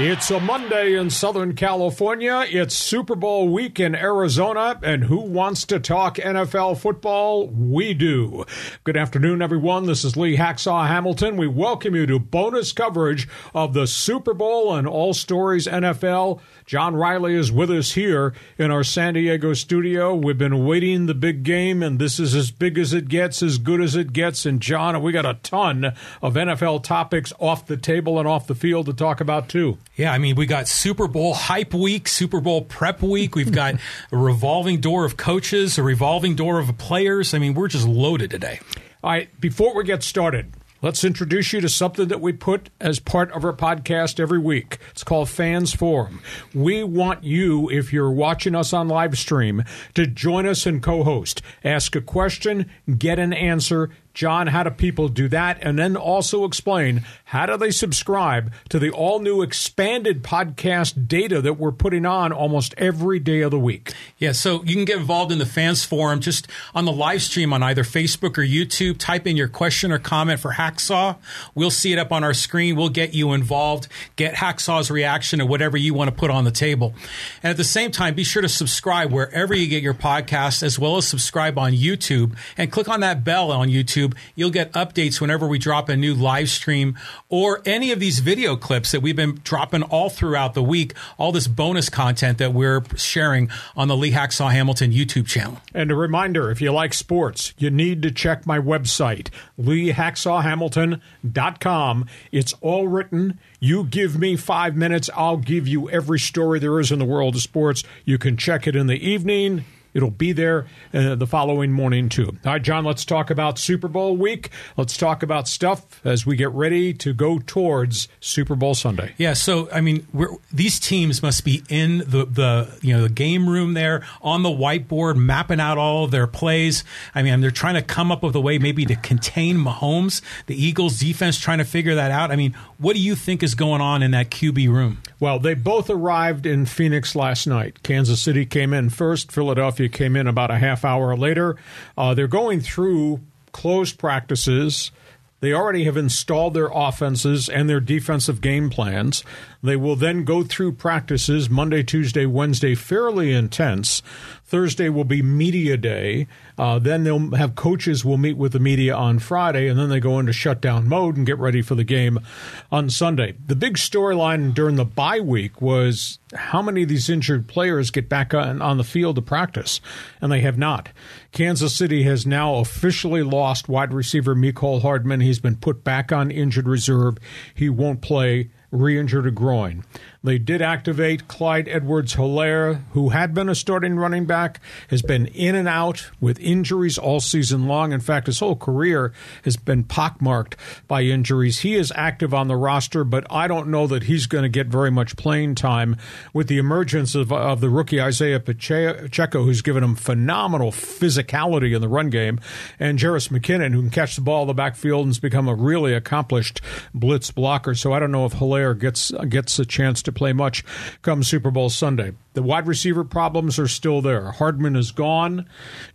It's a Monday in Southern California. It's Super Bowl week in Arizona. And who wants to talk NFL football? We do. Good afternoon, everyone. This is Lee Hacksaw Hamilton. We welcome you to bonus coverage of the Super Bowl and All Stories NFL. John Riley is with us here in our San Diego studio. We've been waiting the big game, and this is as big as it gets, as good as it gets. And John, we got a ton of NFL topics off the table and off the field to talk about, too. Yeah, I mean, we got Super Bowl hype week, Super Bowl prep week. We've got a revolving door of coaches, a revolving door of players. I mean, we're just loaded today. All right, before we get started, Let's introduce you to something that we put as part of our podcast every week. It's called Fans Forum. We want you, if you're watching us on live stream, to join us and co host. Ask a question, get an answer, John, how do people do that? And then also explain how do they subscribe to the all new expanded podcast data that we're putting on almost every day of the week? Yeah, so you can get involved in the fans forum just on the live stream on either Facebook or YouTube. Type in your question or comment for Hacksaw. We'll see it up on our screen. We'll get you involved, get Hacksaw's reaction to whatever you want to put on the table. And at the same time, be sure to subscribe wherever you get your podcast, as well as subscribe on YouTube and click on that bell on YouTube YouTube. You'll get updates whenever we drop a new live stream or any of these video clips that we've been dropping all throughout the week, all this bonus content that we're sharing on the Lee Hacksaw Hamilton YouTube channel. And a reminder if you like sports, you need to check my website, leehacksawhamilton.com. It's all written. You give me five minutes, I'll give you every story there is in the world of sports. You can check it in the evening It'll be there uh, the following morning, too. All right, John, let's talk about Super Bowl week. Let's talk about stuff as we get ready to go towards Super Bowl Sunday. Yeah, so, I mean, these teams must be in the, the, you know, the game room there on the whiteboard, mapping out all of their plays. I mean, they're trying to come up with a way maybe to contain Mahomes. The Eagles defense trying to figure that out. I mean, what do you think is going on in that QB room? Well, they both arrived in Phoenix last night. Kansas City came in first, Philadelphia came in about a half hour later. Uh, they're going through closed practices. They already have installed their offenses and their defensive game plans. They will then go through practices Monday, Tuesday, Wednesday, fairly intense. Thursday will be media day. Uh, then they'll have coaches will meet with the media on Friday, and then they go into shutdown mode and get ready for the game on Sunday. The big storyline during the bye week was how many of these injured players get back on, on the field to practice, and they have not. Kansas City has now officially lost wide receiver Mecole Hardman. He's been put back on injured reserve. He won't play re injured a groin. They did activate Clyde Edwards Helaire, who had been a starting running back, has been in and out with injuries all season long. In fact, his whole career has been pockmarked by injuries. He is active on the roster, but I don't know that he's going to get very much playing time with the emergence of, of the rookie Isaiah Pacheco, who's given him phenomenal physicality in the run game, and Jerick McKinnon, who can catch the ball in the backfield and has become a really accomplished blitz blocker. So I don't know if Helaire gets gets a chance to play much come Super Bowl Sunday. The wide receiver problems are still there. Hardman is gone.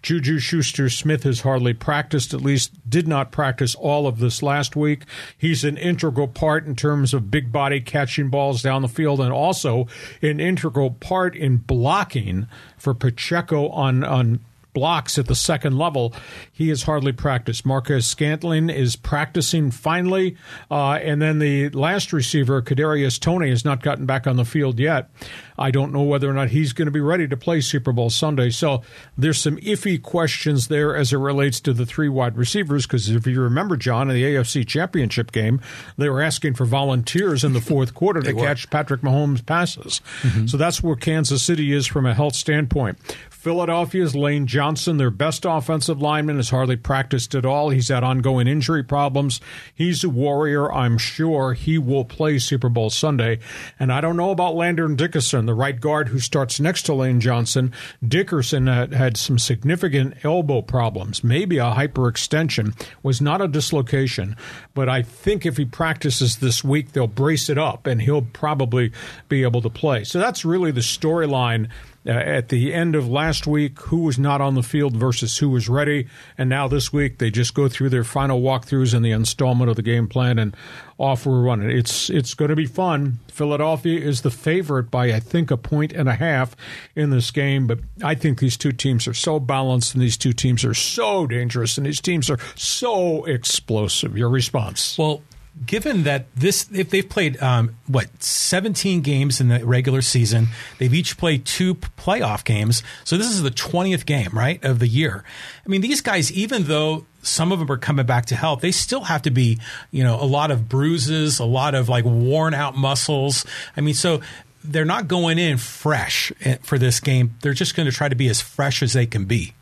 Juju Schuster Smith has hardly practiced, at least did not practice all of this last week. He's an integral part in terms of big body catching balls down the field and also an integral part in blocking for Pacheco on, on blocks at the second level, he has hardly practiced. Marquez Scantling is practicing finally, uh, and then the last receiver, Kadarius Toney, has not gotten back on the field yet. I don't know whether or not he's going to be ready to play Super Bowl Sunday. So there's some iffy questions there as it relates to the three wide receivers. Because if you remember, John, in the AFC Championship game, they were asking for volunteers in the fourth quarter to were. catch Patrick Mahomes' passes. Mm-hmm. So that's where Kansas City is from a health standpoint. Philadelphia's Lane Johnson their best offensive lineman, has hardly practiced at all. He's had ongoing injury problems. He's a warrior. I'm sure he will play Super Bowl Sunday. And I don't know about Landon Dickerson, the right guard who starts next to Lane Johnson. Dickerson had, had some significant elbow problems, maybe a hyperextension, was not a dislocation. But I think if he practices this week, they'll brace it up and he'll probably be able to play. So that's really the storyline uh, at the end of last week who was not on the field versus who was ready. And now this week they just go through their final walkthroughs and the installment of the game plan and off we're running. It's it's going to be fun. Philadelphia is the favorite by I think a point and a half in this game, but I think these two teams are so balanced and these two teams are so dangerous and these teams are so explosive. Your response? Well, given that this, if they've played um, what 17 games in the regular season, they've each played two playoff games. So this is the 20th game, right, of the year. I mean, these guys, even though some of them are coming back to health, they still have to be, you know, a lot of bruises, a lot of like worn out muscles. I mean, so they're not going in fresh eh, for this game. They're just going to try to be as fresh as they can be.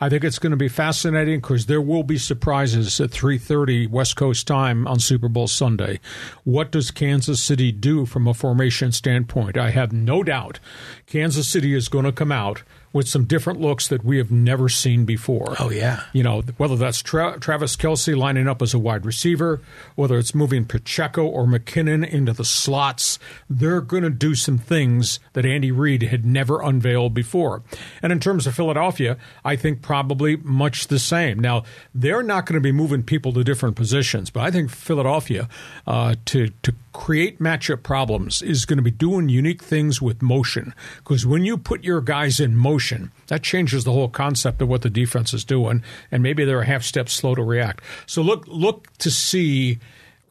I think it's going to be fascinating because there will be surprises at 3:30 West Coast time on Super Bowl Sunday. What does Kansas City do from a formation standpoint? I have no doubt Kansas City is going to come out with some different looks that we have never seen before. Oh, yeah. You know, whether that's Tra- Travis Kelce lining up as a wide receiver, whether it's moving Pacheco or McKinnon into the slots, they're going to do some things that Andy Reid had never unveiled before. And in terms of Philadelphia, I think probably much the same. Now, they're not going to be moving people to different positions, but I think Philadelphia, uh, to, to create matchup problems, is going to be doing unique things with motion. Because when you put your guys in motion. That changes the whole concept of what the defense is doing, and maybe they're a half step slow to react. So look look to see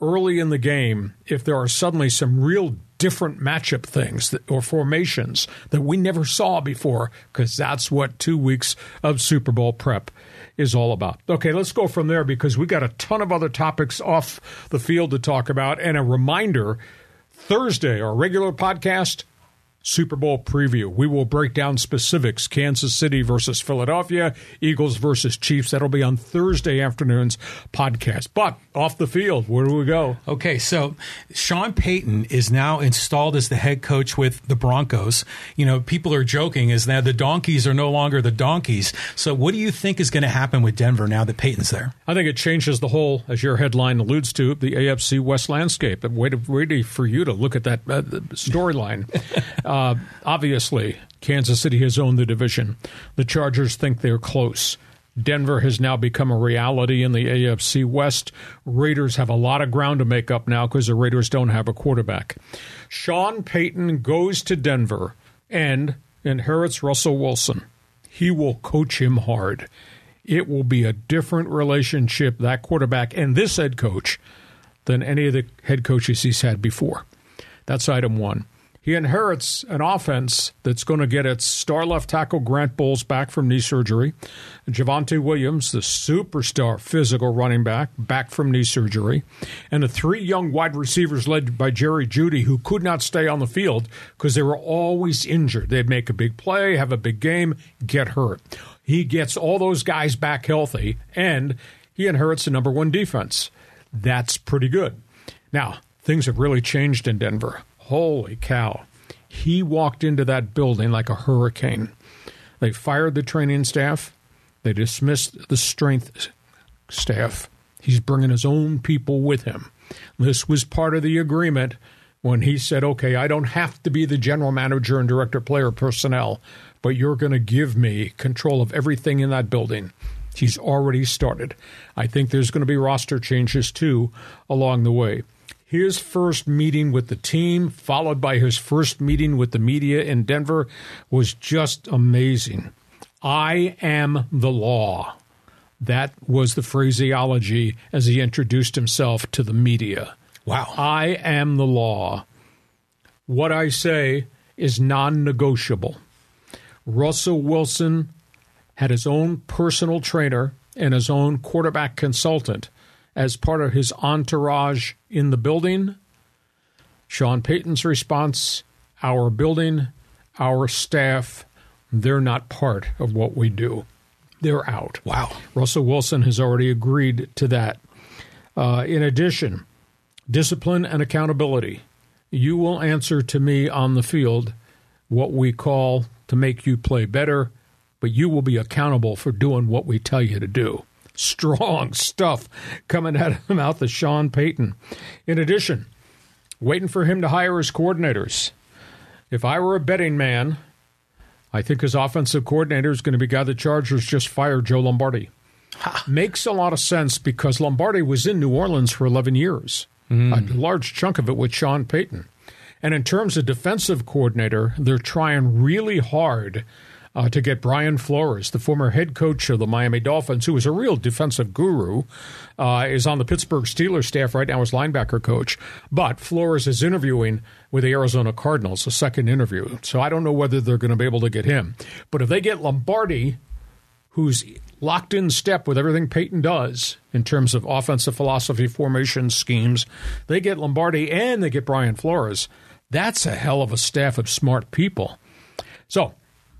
early in the game if there are suddenly some real different matchup things that, or formations that we never saw before, because that's what two weeks of Super Bowl prep is all about. Okay, let's go from there because we got a ton of other topics off the field to talk about. And a reminder Thursday, our regular podcast, Super Bowl preview. We will break down specifics Kansas City versus Philadelphia, Eagles versus Chiefs. That'll be on Thursday afternoon's podcast. But off the field, where do we go? Okay, so Sean Payton is now installed as the head coach with the Broncos. You know, people are joking is that the Donkeys are no longer the Donkeys. So, what do you think is going to happen with Denver now that Payton's there? I think it changes the whole, as your headline alludes to, the AFC West landscape. Wait, wait for you to look at that uh, storyline. Uh, obviously, Kansas City has owned the division. The Chargers think they're close. Denver has now become a reality in the AFC West. Raiders have a lot of ground to make up now because the Raiders don't have a quarterback. Sean Payton goes to Denver and inherits Russell Wilson. He will coach him hard. It will be a different relationship, that quarterback and this head coach, than any of the head coaches he's had before. That's item one. He inherits an offense that's going to get its star left tackle Garett Bolles back from knee surgery, Javonte Williams, the superstar physical running back, back from knee surgery, and the three young wide receivers led by Jerry Jeudy, who could not stay on the field because they were always injured. They'd make a big play, have a big game, get hurt. He gets all those guys back healthy, and he inherits the number one defense. That's pretty good. Now, things have really changed in Denver. Holy cow. He walked into that building like a hurricane. They fired the training staff, they dismissed the strength staff. He's bringing his own people with him. This was part of the agreement when he said, okay, I don't have to be the general manager and director player personnel, but you're going to give me control of everything in that building. He's already started. I think there's going to be roster changes too along the way. His first meeting with the team, followed by his first meeting with the media in Denver, was just amazing. I am the law. That was the phraseology as he introduced himself to the media. Wow. I am the law. What I say is non negotiable. Russell Wilson had his own personal trainer and his own quarterback consultant as part of his entourage in the building. Sean Payton's response our building, our staff, they're not part of what we do. they're out. Wow. Russell Wilson has already agreed to that. Uh, in addition, discipline and accountability. You will answer to me on the field what we call to make you play better, but you will be accountable for doing what we tell you to do. Strong stuff coming out of the mouth of Sean Payton. In addition, waiting for him to hire his coordinators. If I were a betting man, I think his offensive coordinator is going to be guy the Chargers just fired Joe Lombardi. Makes a lot of sense because Lombardi was in New Orleans for 11 years, mm-hmm. a large chunk of it with Sean Payton. And in terms of defensive coordinator, they're trying really hard uh, to get Brian Flores, the former head coach of the Miami Dolphins, who is a real defensive guru, uh, is on the Pittsburgh Steelers staff right now as linebacker coach. But Flores is interviewing with the Arizona Cardinals, a second interview. So I don't know whether they're going to be able to get him. But if they get Lombardi, who's locked in step with everything Payton does in terms of offensive philosophy, formation, schemes, they get Lombardi and they get Brian Flores. That's a hell of a staff of smart people. So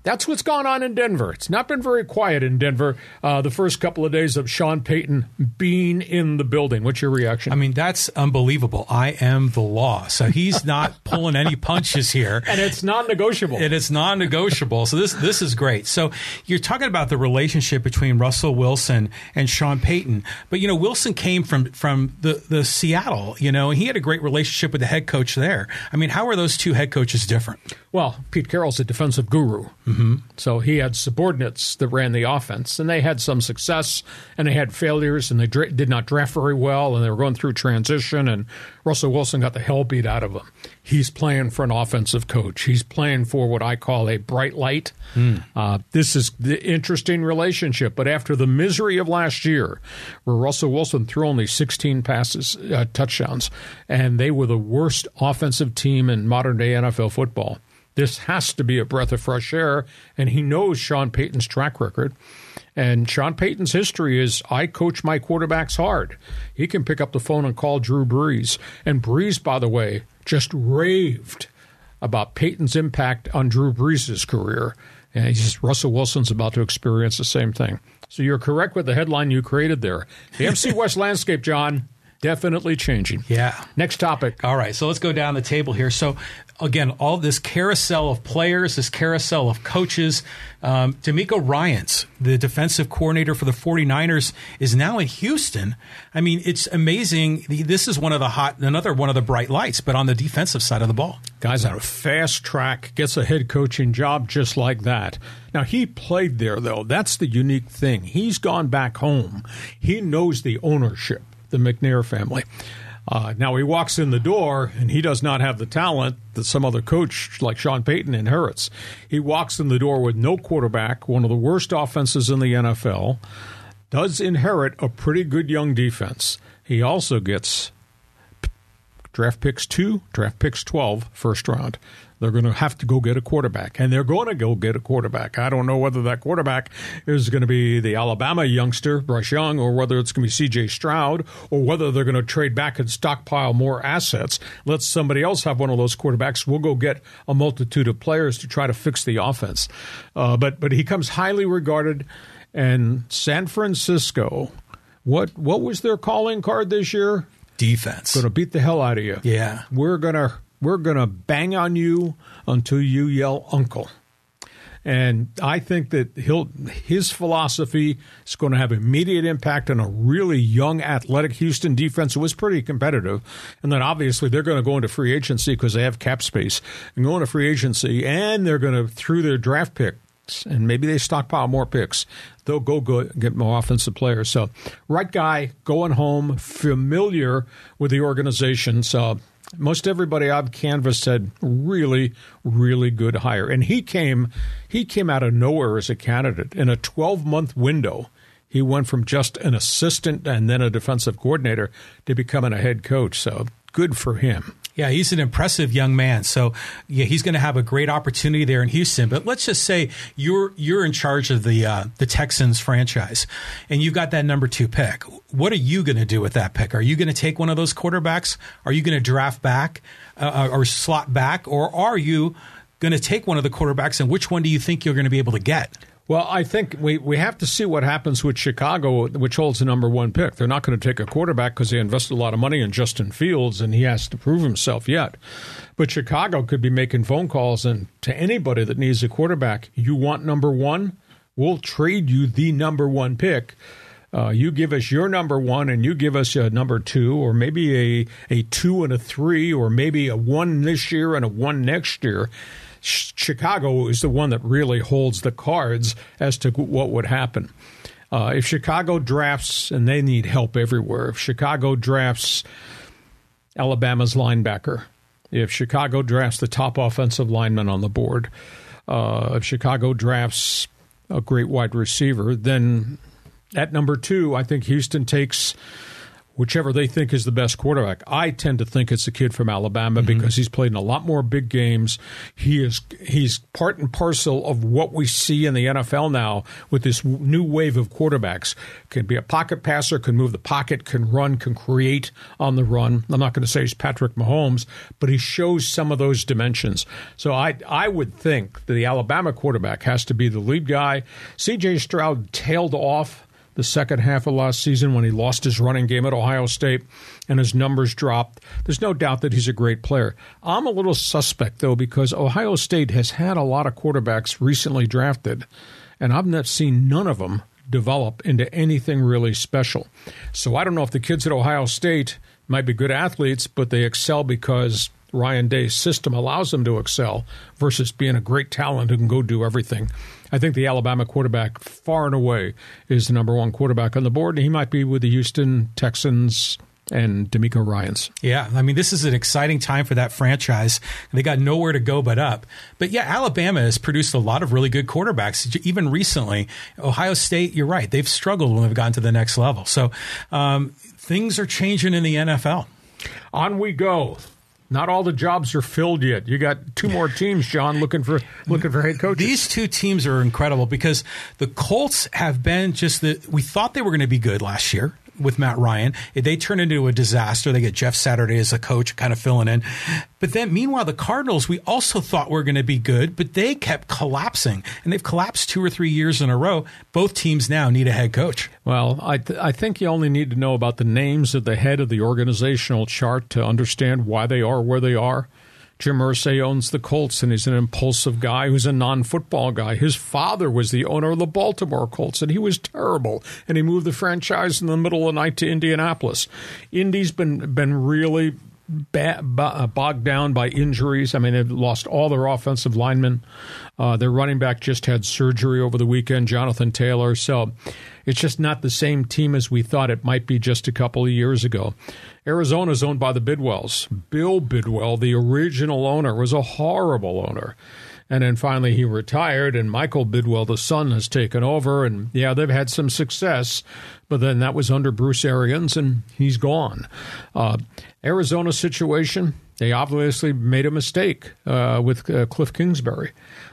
that's what's gone on in Denver. It's not been very quiet in Denver uh, the first couple of days of Sean Payton being in the building. What's your reaction? I mean, that's unbelievable. I am the law. So he's not pulling any punches here. and it's non negotiable. And it's non negotiable. So this this is great. So you're talking about the relationship between Russell Wilson and Sean Payton. But you know, Wilson came from from the, the Seattle, you know, and he had a great relationship with the head coach there. I mean, how are those two head coaches different? Well, Pete Carroll's a defensive guru. Mm-hmm. So he had subordinates that ran the offense, and they had some success, and they had failures, and they dra- did not draft very well, and they were going through transition, and Russell Wilson got the hell beat out of him. He's playing for an offensive coach. He's playing for what I call a bright light. Mm. Uh, this is the interesting relationship. But after the misery of last year, where Russell Wilson threw only 16 passes, uh, touchdowns, and they were the worst offensive team in modern day NFL football, this has to be a breath of fresh air. And he knows Sean Payton's track record. And Sean Payton's history is I coach my quarterbacks hard. He can pick up the phone and call Drew Brees. And Brees, by the way, just raved about Payton's impact on Drew Brees' career. And he's Russell Wilson's about to experience the same thing. So you're correct with the headline you created there. The AFC West landscape, John, definitely changing. Yeah. Next topic. All right. So let's go down the table here. So again, all this carousel of players, this carousel of coaches. Um, DeMeco Ryans, the defensive coordinator for the 49ers, is now in Houston. I mean, it's amazing. This is one of the hot, another one of the bright lights, but on the defensive side of the ball. Guys on a fast track, gets a head coaching job just like that. Now, he played there, though. That's the unique thing. He's gone back home. He knows the ownership, the McNair family. Uh, now he walks in the door and he does not have the talent that some other coach like Sean Payton inherits. He walks in the door with no quarterback, one of the worst offenses in the NFL, does inherit a pretty good young defense. He also gets draft picks two, draft picks 12, first round. They're going to have to go get a quarterback, and they're going to go get a quarterback. I don't know whether that quarterback is going to be the Alabama youngster, Bryce Young, or whether it's going to be C.J. Stroud, or whether they're going to trade back and stockpile more assets. Let somebody else have one of those quarterbacks. We'll go get a multitude of players to try to fix the offense. Uh, but but he comes highly regarded, and San Francisco. What what was their calling card this year? Defense. Going to beat the hell out of you. Yeah. We're going to we're going to bang on you until you yell uncle. And I think that he'll, his philosophy is going to have immediate impact on a really young, athletic Houston defense who was pretty competitive. And then obviously they're going to go into free agency because they have cap space and go into free agency, and they're going to, through their draft pick, and maybe they stockpile more picks. They'll go, go get more offensive players. So, right guy, going home, familiar with the organization. So, most everybody I've canvassed said really, really good hire. And he came, he came out of nowhere as a candidate in a 12 month window. He went from just an assistant and then a defensive coordinator to becoming a head coach. So good for him. Yeah, he's an impressive young man. So yeah, he's going to have a great opportunity there in Houston. But let's just say you're you're in charge of the uh, the Texans franchise, and you've got that number two pick. What are you going to do with that pick? Are you going to take one of those quarterbacks? Are you going to draft back uh, or slot back, or are you going to take one of the quarterbacks? And which one do you think you're going to be able to get? Well, I think we, we have to see what happens with Chicago, which holds the number one pick. They're not going to take a quarterback because they invested a lot of money in Justin Fields, and he has to prove himself yet. But Chicago could be making phone calls and to anybody that needs a quarterback. You want number one? We'll trade you the number one pick. Uh, you give us your number one, and you give us a number two, or maybe a a two and a three, or maybe a one this year and a one next year Chicago is the one that really holds the cards as to what would happen. Uh, if Chicago drafts, and they need help everywhere, if Chicago drafts Alabama's linebacker, if Chicago drafts the top offensive lineman on the board, uh, if Chicago drafts a great wide receiver, then at number two, I think Houston takes whichever they think is the best quarterback. I tend to think it's a kid from Alabama mm-hmm. because he's played in a lot more big games. He is he's part and parcel of what we see in the NFL now with this new wave of quarterbacks. Can be a pocket passer, can move the pocket, can run, can create on the run. I'm not going to say he's Patrick Mahomes, but he shows some of those dimensions. So I I would think that the Alabama quarterback has to be the lead guy. CJ Stroud tailed off the second half of last season when he lost his running game at Ohio State and his numbers dropped. There's no doubt that he's a great player. I'm a little suspect, though, because Ohio State has had a lot of quarterbacks recently drafted, and I've not seen none of them develop into anything really special. So I don't know if the kids at Ohio State might be good athletes, but they excel because Ryan Day's system allows them to excel versus being a great talent who can go do everything. I think the Alabama quarterback, far and away, is the number one quarterback on the board. And he might be with the Houston Texans and DeMeco Ryans. Yeah, I mean, this is an exciting time for that franchise. They got nowhere to go but up. But yeah, Alabama has produced a lot of really good quarterbacks, even recently. Ohio State, you're right, they've struggled when they've gotten to the next level. So um, things are changing in the NFL. On we go. Not all the jobs are filled yet. You got two more teams, John, looking for looking for head coaches. These two teams are incredible because the Colts have been just the. We thought they were going to be good last year with Matt Ryan. They turn into a disaster. They get Jeff Saturday as a coach, kind of filling in. But then, meanwhile, the Cardinals, we also thought were going to be good, but they kept collapsing, and they've collapsed two or three years in a row. Both teams now need a head coach. Well, I th- I think you only need to know about the names at the head of the organizational chart to understand why they are where they are. Jim Irsay owns the Colts, and he's an impulsive guy who's a non football guy. His father was the owner of the Baltimore Colts, and he was terrible. And he moved the franchise in the middle of the night to Indianapolis. Indy's been been really uh, bogged down by injuries. I mean, they've lost all their offensive linemen. Uh, their running back just had surgery over the weekend, Jonathan Taylor. So it's just not the same team as we thought it might be just a couple of years ago. Arizona is owned by the Bidwills. Bill Bidwill, the original owner, was a horrible owner. And then finally he retired, and Michael Bidwill, the son, has taken over. And yeah, they've had some success, but then that was under Bruce Arians, and he's gone. Uh, Arizona situation, they obviously made a mistake uh, with uh, Cliff Kingsbury.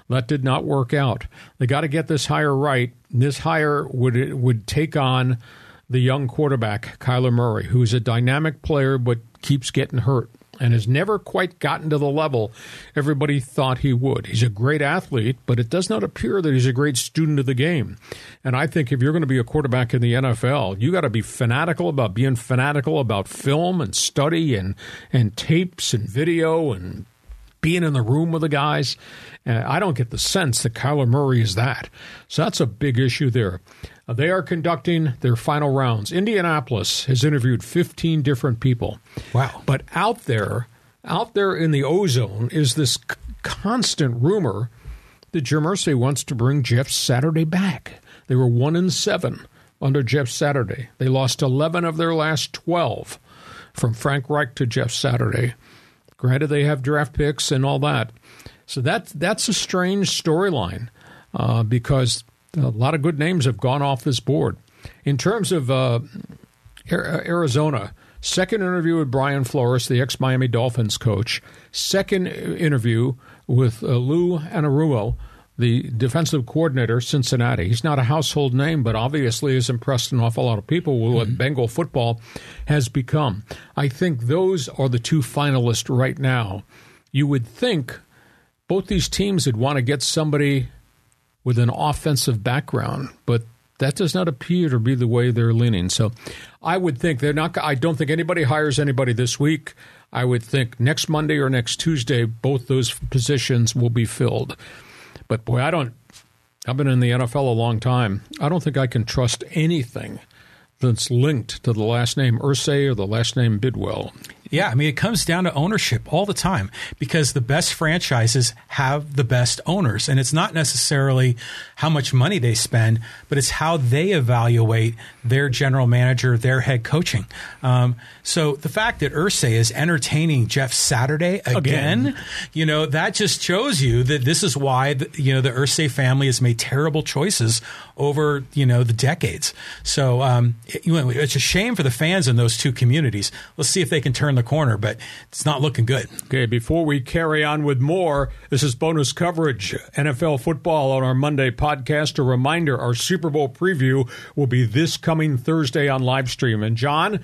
That did not work out. They got to get this hire right. This hire would would take on the young quarterback Kyler Murray, who's a dynamic player but keeps getting hurt and has never quite gotten to the level everybody thought he would. He's a great athlete, but it does not appear that he's a great student of the game. And I think if you're going to be a quarterback in the NFL, you got to be fanatical about being fanatical about film and study and and tapes and video and being in the room with the guys. Uh, I don't get the sense that Kyler Murray is that. So that's a big issue there. Uh, they are conducting their final rounds. Indianapolis has interviewed 15 different people. Wow. But out there, out there in the ozone is this c- constant rumor that Jim Irsay wants to bring Jeff Saturday back. They were 1 in 7 under Jeff Saturday. They lost 11 of their last 12 from Frank Reich to Jeff Saturday. Granted, they have draft picks and all that. So that, that's a strange storyline uh, because a lot of good names have gone off this board. In terms of uh, Arizona, second interview with Brian Flores, the ex Miami Dolphins coach. Second interview with uh, Lou Anarumo, the defensive coordinator, Cincinnati. He's not a household name, but obviously has impressed an awful lot of people with what mm-hmm. Bengal football has become. I think those are the two finalists right now. You would think both these teams would want to get somebody with an offensive background, but that does not appear to be the way they're leaning. So I would think they're not, I don't think anybody hires anybody this week. I would think next Monday or next Tuesday, both those positions will be filled. But boy, I don't, I've been in the NFL a long time. I don't think I can trust anything that's linked to the last name Irsay or the last name Bidwill. Yeah, I mean, it comes down to ownership all the time because the best franchises have the best owners. And it's not necessarily how much money they spend, but it's how they evaluate their general manager, their head coaching. Um, so the fact that Irsay is entertaining Jeff Saturday again, again, you know, that just shows you that this is why, the, you know, the Irsay family has made terrible choices over, you know, the decades. So um, it, it's a shame for the fans in those two communities. Let's see if they can turn the corner, but it's not looking good. Okay, before we carry on with more, this is bonus coverage NFL football on our Monday podcast. A reminder our Super Bowl preview will be this coming Thursday on live stream. And John,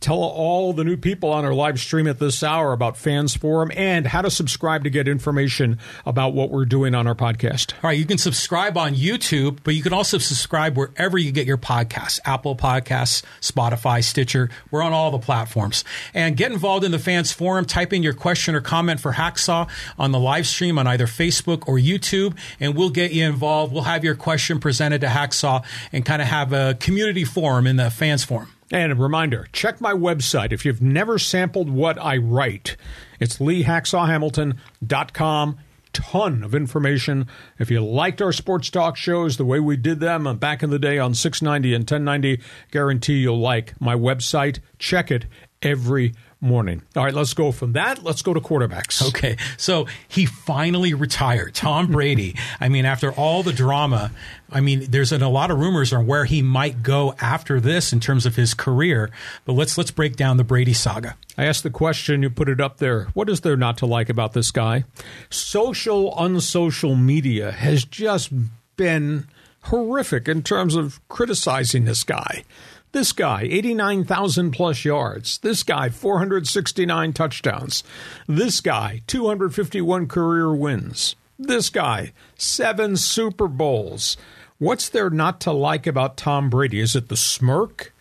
Tell all the new people on our live stream at this hour about Fans Forum and how to subscribe to get information about what we're doing on our podcast. All right, you can subscribe on YouTube, but you can also subscribe wherever you get your podcasts Apple Podcasts, Spotify, Stitcher. We're on all the platforms. And get involved in the Fans Forum. Type in your question or comment for Hacksaw on the live stream on either Facebook or YouTube, and we'll get you involved. We'll have your question presented to Hacksaw and kind of have a community forum in the Fans Forum. And a reminder check my website if you've never sampled what I write. It's leehacksawhamilton.com. Ton of information. If you liked our sports talk shows the way we did them uh, back in the day on 690 and 1090, guarantee you'll like my website. Check it every morning. All right, let's go from that. Let's go to quarterbacks. Okay. So he finally retired. Tom Brady. I mean, after all the drama, I mean, there's a lot of rumors on where he might go after this in terms of his career. But let's let's break down the Brady saga. I asked the question, you put it up there. What is there not to like about this guy? Social, unsocial media has just been horrific in terms of criticizing this guy. This guy, 89,000 plus yards. This guy, 469 touchdowns. This guy, 251 career wins. This guy, seven Super Bowls. What's there not to like about Tom Brady? Is it the smirk?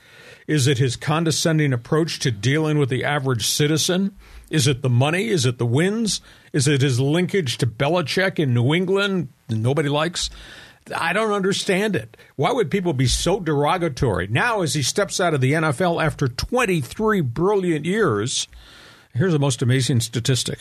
Is it his condescending approach to dealing with the average citizen? Is it the money? Is it the wins? Is it his linkage to Belichick in New England? Nobody likes. I don't understand it. Why would people be so derogatory? Now, as he steps out of the NFL after 23 brilliant years, here's the most amazing statistic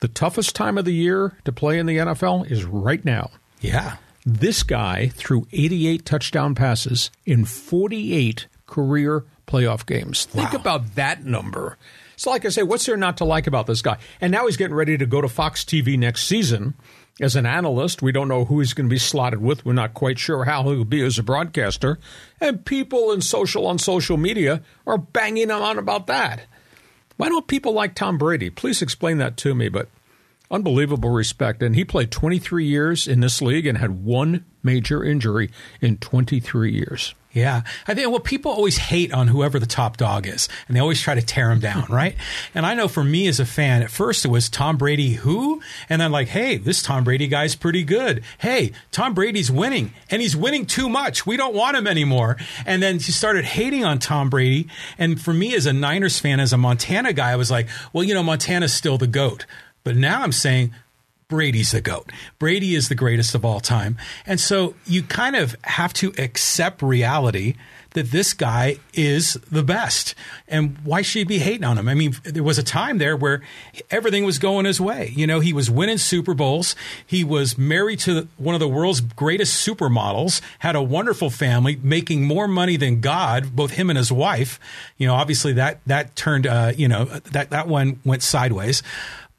the toughest time of the year to play in the NFL is right now. Yeah. This guy threw 88 touchdown passes in 48 career playoff games. Think about that number. So, like I say, what's there not to like about this guy? And now he's getting ready to go to Fox TV next season as an analyst. We don't know who he's going to be slotted with. We're not quite sure how he'll be as a broadcaster. And people in social on social media are banging on about that. Why don't people like Tom Brady? Please explain that to me. But unbelievable respect. And he played 23 years in this league and had one major injury in 23 years. Yeah. I think, well, people always hate on whoever the top dog is, and they always try to tear him down, right? And I know for me as a fan, at first it was Tom Brady who? And then like, hey, this Tom Brady guy's pretty good. Hey, Tom Brady's winning, and he's winning too much. We don't want him anymore. And then she started hating on Tom Brady. And for me as a Niners fan, as a Montana guy, I was like, well, you know, Montana's still the GOAT. But now I'm saying, Brady's the GOAT. Brady is the greatest of all time. And so you kind of have to accept reality that this guy is the best. And why should you be hating on him? I mean, there was a time there where everything was going his way. You know, he was winning Super Bowls. He was married to one of the world's greatest supermodels, had a wonderful family, making more money than God, both him and his wife. You know, obviously that, that turned, uh, you know, that, that one went sideways.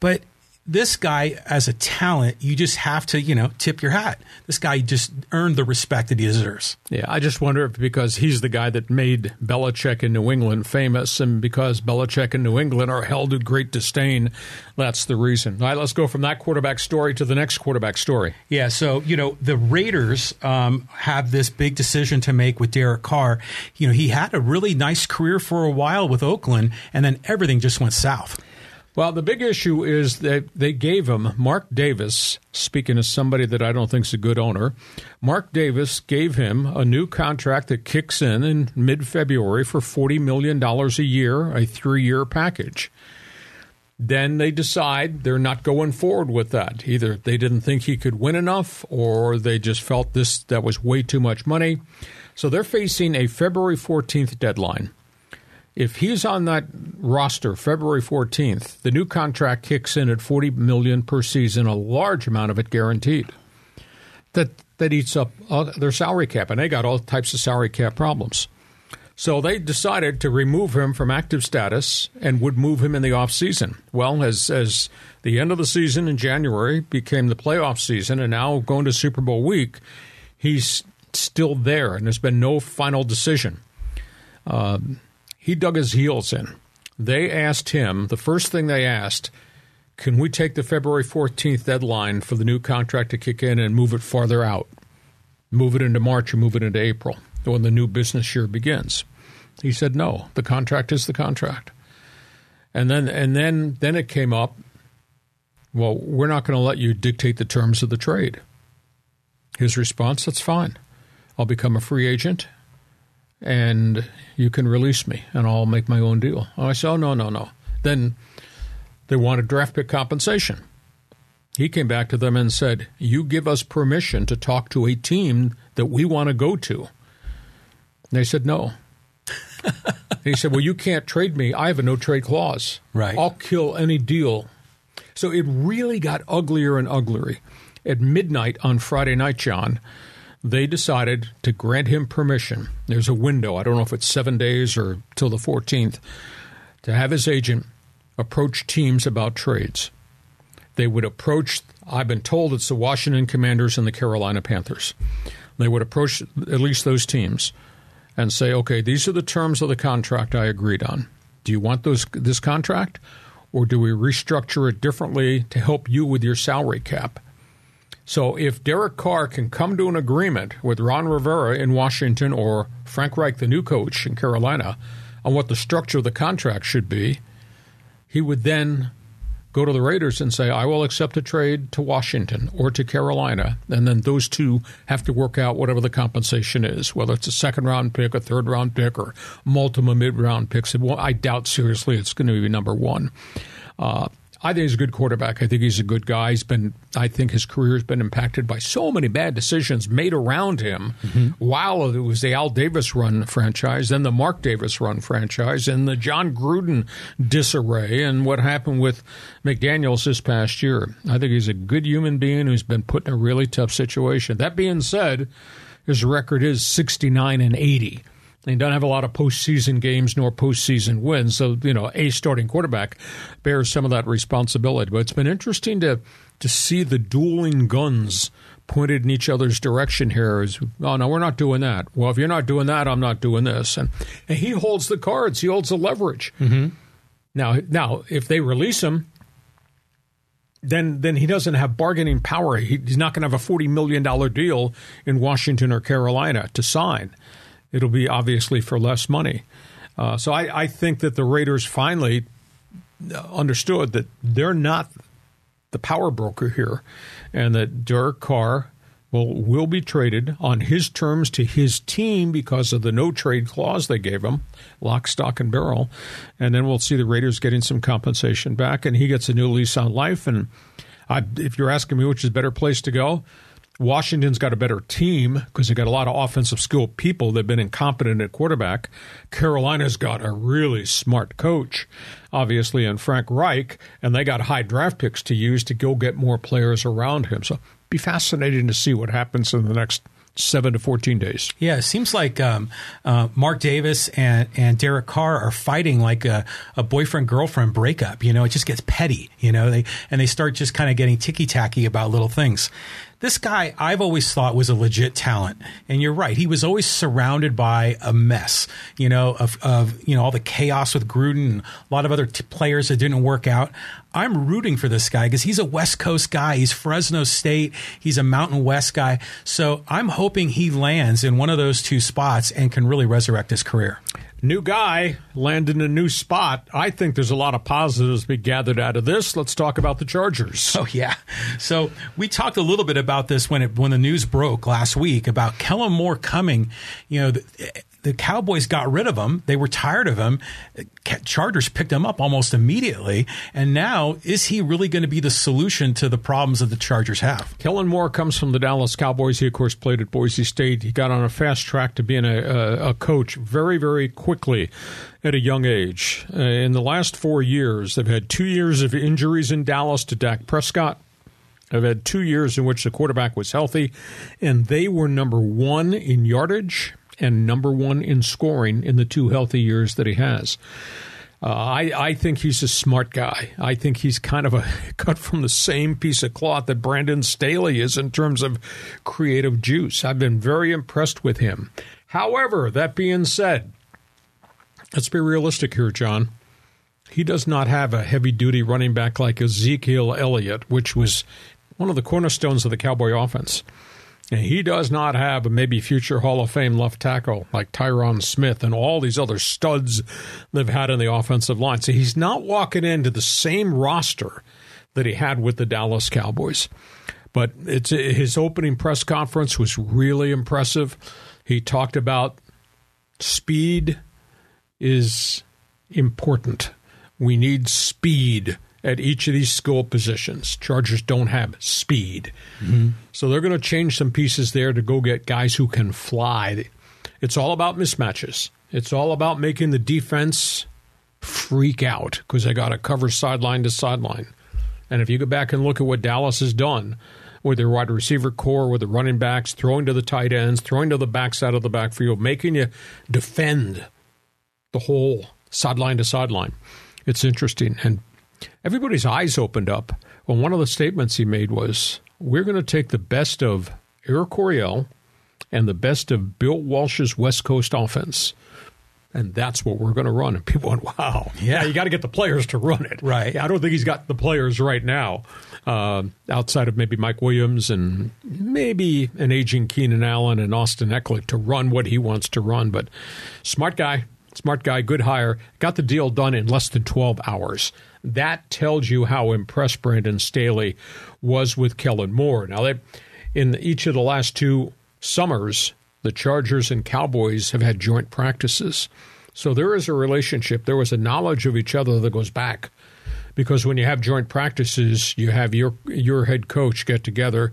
But this guy as a talent, you just have to, you know, tip your hat. This guy just earned the respect that he deserves. Yeah, I just wonder if because he's the guy that made Belichick in New England famous, and because Belichick in New England are held in great disdain, that's the reason. All right, let's go from that quarterback story to the next quarterback story. Yeah, so you know the Raiders um, have this big decision to make with Derek Carr. You know, he had a really nice career for a while with Oakland, and then everything just went south. Well, the big issue is that they gave him Mark Davis. Speaking as somebody that I don't think is a good owner, Mark Davis gave him a new contract that kicks in in mid-February for forty million dollars a year, a three-year package. Then they decide they're not going forward with that. Either they didn't think he could win enough, or they just felt this that was way too much money. So they're facing a February 14th deadline. If he's on that roster February 14th, the new contract kicks in at 40 million per season, a large amount of it guaranteed. That that eats up their salary cap, and they got all types of salary cap problems. So they decided to remove him from active status and would move him in the off season. Well, as as the end of the season in January became the playoff season, and now going to Super Bowl week, he's still there, and there's been no final decision. Um, he dug his heels in. They asked him, the first thing they asked, can we take the February 14th deadline for the new contract to kick in and move it farther out? Move it into March or move it into April when the new business year begins? He said no. The contract is the contract. And then and then then it came up, well, we're not going to let you dictate the terms of the trade. His response, that's fine. I'll become a free agent and you can release me and I'll make my own deal. Oh, I said, oh, no, no, no. Then they wanted draft pick compensation. He came back to them and said, You give us permission to talk to a team that we want to go to. And they said, No. he said, Well, you can't trade me. I have a no trade clause. Right. I'll kill any deal. So it really got uglier and uglier. At midnight on Friday night, John, they decided to grant him permission. There's a window, I don't know if it's seven days or till the 14th, to have his agent approach teams about trades. They would approach, I've been told it's the Washington Commanders and the Carolina Panthers. They would approach at least those teams and say, okay, these are the terms of the contract I agreed on. Do you want those this contract? Or do we restructure it differently to help you with your salary cap? So if Derek Carr can come to an agreement with Ron Rivera in Washington or Frank Reich, the new coach in Carolina, on what the structure of the contract should be, he would then go to the Raiders and say, I will accept a trade to Washington or to Carolina. And then those two have to work out whatever the compensation is, whether it's a second round pick, a third round pick, or multiple mid round picks. I doubt seriously it's going to be number one. Uh, I think he's a good quarterback. I think he's a good guy. He's been, I think his career has been impacted by so many bad decisions made around him mm-hmm. while it was the Al Davis run franchise, then the Mark Davis run franchise, and the Jon Gruden disarray, and what happened with McDaniels this past year. I think he's a good human being who's been put in a really tough situation. That being said, his record is 69 and 80. He don't have a lot of postseason games nor postseason wins, so you know a starting quarterback bears some of that responsibility. But it's been interesting to to see the dueling guns pointed in each other's direction here. Is oh no, we're not doing that. Well, if you're not doing that, I'm not doing this, and, and he holds the cards. He holds the leverage. Mm-hmm. Now, now if they release him, then then he doesn't have bargaining power. He, he's not going to have a forty million dollar deal in Washington or Carolina to sign it'll be obviously for less money. Uh, so I, I think that the Raiders finally understood that they're not the power broker here, and that Derek Carr will will be traded on his terms to his team because of the no trade clause they gave him, lock, stock, and barrel, and then we'll see the Raiders getting some compensation back, and he gets a new lease on life. And I, if you're asking me which is a better place to go, Washington's got a better team because they've got a lot of offensive skilled people. They've been incompetent at quarterback. Carolina's got a really smart coach, obviously, and Frank Reich, and they got high draft picks to use to go get more players around him. So be fascinating to see what happens in the next seven to 14 days. Yeah, it seems like um, uh, Mark Davis and, and Derek Carr are fighting like a, a boyfriend girlfriend breakup. You know, it just gets petty, you know, they, and they start just kind of getting ticky tacky about little things this guy I've always thought was a legit talent. And you're right. He was always surrounded by a mess, you know, of, of you know, all the chaos with Gruden and a lot of other t- players that didn't work out. I'm rooting for this guy because he's a West Coast guy. He's Fresno State. He's a Mountain West guy. So I'm hoping he lands in one of those two spots and can really resurrect his career. New guy landed in a new spot. I think there's a lot of positives to be gathered out of this. Let's talk about the Chargers. Oh yeah. So we talked a little bit about this when it when the news broke last week about Kellen Moore coming. You know, the, Cowboys got rid of him. They were tired of him. Chargers picked him up almost immediately. And now, is he really going to be the solution to the problems that the Chargers have? Kellen Moore comes from the Dallas Cowboys. He, of course, played at Boise State. He got on a fast track to being a, a, a coach very, very quickly at a young age. Uh, in the last four years, they've had two years of injuries in Dallas to Dak Prescott. I've had two years in which the quarterback was healthy, and they were number one in yardage and number one in scoring in the two healthy years that he has. Uh, I, I think he's a smart guy. I think he's kind of a cut from the same piece of cloth that Brandon Staley is in terms of creative juice. I've been very impressed with him. However, that being said, let's be realistic here, John. He does not have a heavy duty running back like Ezekiel Elliott, which was one of the cornerstones of the Cowboy offense. And he does not have a maybe future Hall of Fame left tackle like Tyron Smith and all these other studs they've had in the offensive line. So he's not walking into the same roster that he had with the Dallas Cowboys. But it's his opening press conference was really impressive. He talked about speed is important. We need speed at each of these skill positions. Chargers don't have speed. Mm-hmm. So they're going to change some pieces there to go get guys who can fly. It's all about mismatches. It's all about making the defense freak out because they got to cover sideline to sideline. And if you go back and look at what Dallas has done with their wide receiver corps, with the running backs, throwing to the tight ends, throwing to the backside of the backfield, making you defend the whole sideline to sideline. It's interesting. And everybody's eyes opened up when one of the statements he made was, We're going to take the best of Air Coryell and the best of Bill Walsh's West Coast offense. And that's what we're going to run. And people went, wow. Yeah, you got to get the players to run it. Right. I don't think he's got the players right now, uh, outside of maybe Mike Williams and maybe an aging Keenan Allen and Austin Ekeler to run what he wants to run. But smart guy, smart guy, good hire. Got the deal done in less than 12 hours. That tells you how impressed Brandon Staley was with Kellen Moore. Now, they, in each of the last two summers, the Chargers and Cowboys have had joint practices. So there is a relationship. There was a knowledge of each other that goes back. Because when you have joint practices, you have your your head coach get together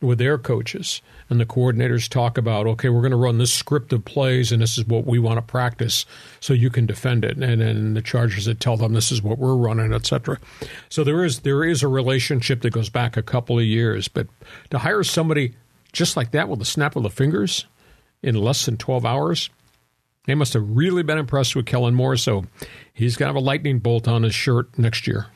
with their coaches and the coordinators talk about okay we're going to run this script of plays and this is what we want to practice so you can defend it. And then the chargers that tell them this is what we're running etc so there is there is a relationship that goes back a couple of years but to hire somebody just like that with a snap of the fingers in less than 12 hours they must have really been impressed with Kellen Moore, so he's going to have a lightning bolt on his shirt next year.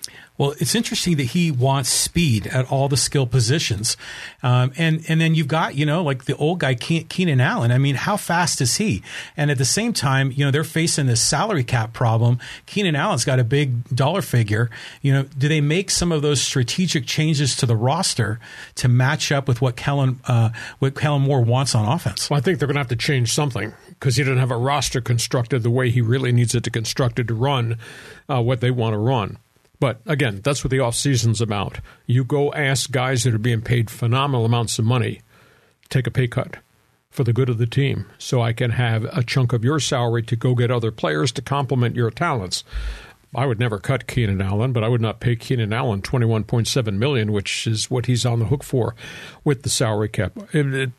Well, it's interesting that he wants speed at all the skill positions, um, and and then you've got you know like the old guy Keenan Allen. I mean, how fast is he? And at the same time, you know they're facing this salary cap problem. Keenan Allen's got a big dollar figure. You know, do they make some of those strategic changes to the roster to match up with what Kellen uh, what Kellen Moore wants on offense? Well, I think they're going to have to change something because he doesn't have a roster constructed the way he really needs it to constructed to run uh, what they want to run. But again, that's what the off season's about. You go ask guys that are being paid phenomenal amounts of money, take a pay cut for the good of the team, so I can have a chunk of your salary to go get other players to complement your talents. I would never cut Keenan Allen, but I would not pay Keenan Allen twenty one point seven million, which is what he's on the hook for with the salary cap. It, it,